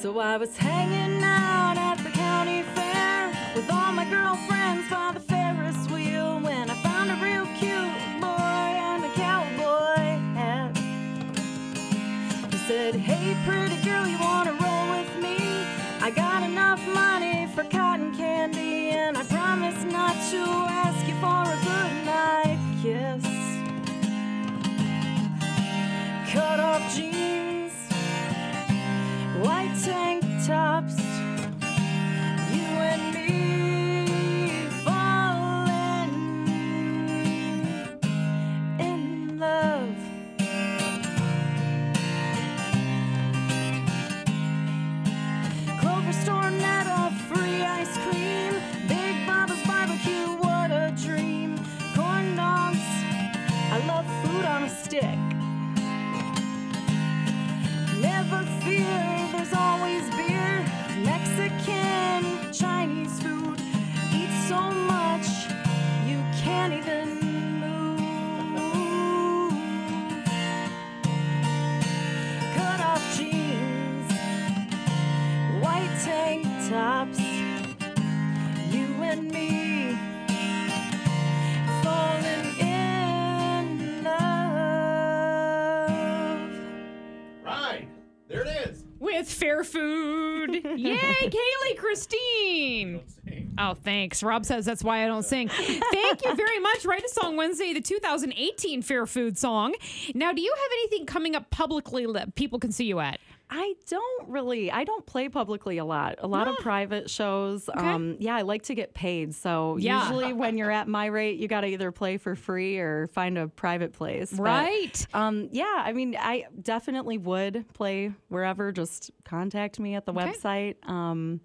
So I was hanging out at the county fair with all my girlfriends by the Ferris wheel when I found a real cute boy and a cowboy hat. He said, Hey, pretty girl, you wanna roll with me? I got enough stick. Never fear, there's always beer. Mexican, Chinese food. Eat so much, you can't even move. Cut off jeans white tank tops. You and me With fair food. Yay, Kaley Kristine. Oh, thanks. Rob says that's why I don't sing. Thank you very much. Write a Song Wednesday, the 2018 Fair Food song. Now, do you have anything coming up publicly that people can see you at? I don't really. I don't play publicly a lot. A lot of private shows. Um, yeah, I like to get paid. So Yeah. usually when you're at my rate, you got to either play for free or find a private place. But, Right. um, yeah, I mean, I definitely would play wherever. Just contact me at the Okay. website. Um,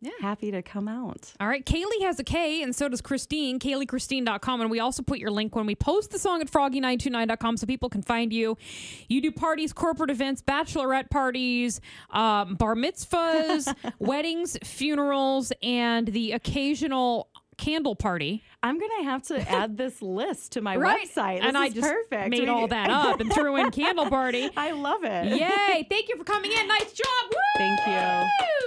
Yeah. Happy to come out. All right. Kaley has a K, and so does Kristine, KaleyKristine.com. And we also put your link when we post the song at froggy929.com so people can find you. You do parties, corporate events, bachelorette parties, um, bar mitzvahs, weddings, funerals, and the occasional candle party. I'm gonna have to add this list to my Right. website. This and I just perfect. made We- all that up and threw in candle party. I love it. Yay. Thank you for coming in. Nice job. Woo! Thank you.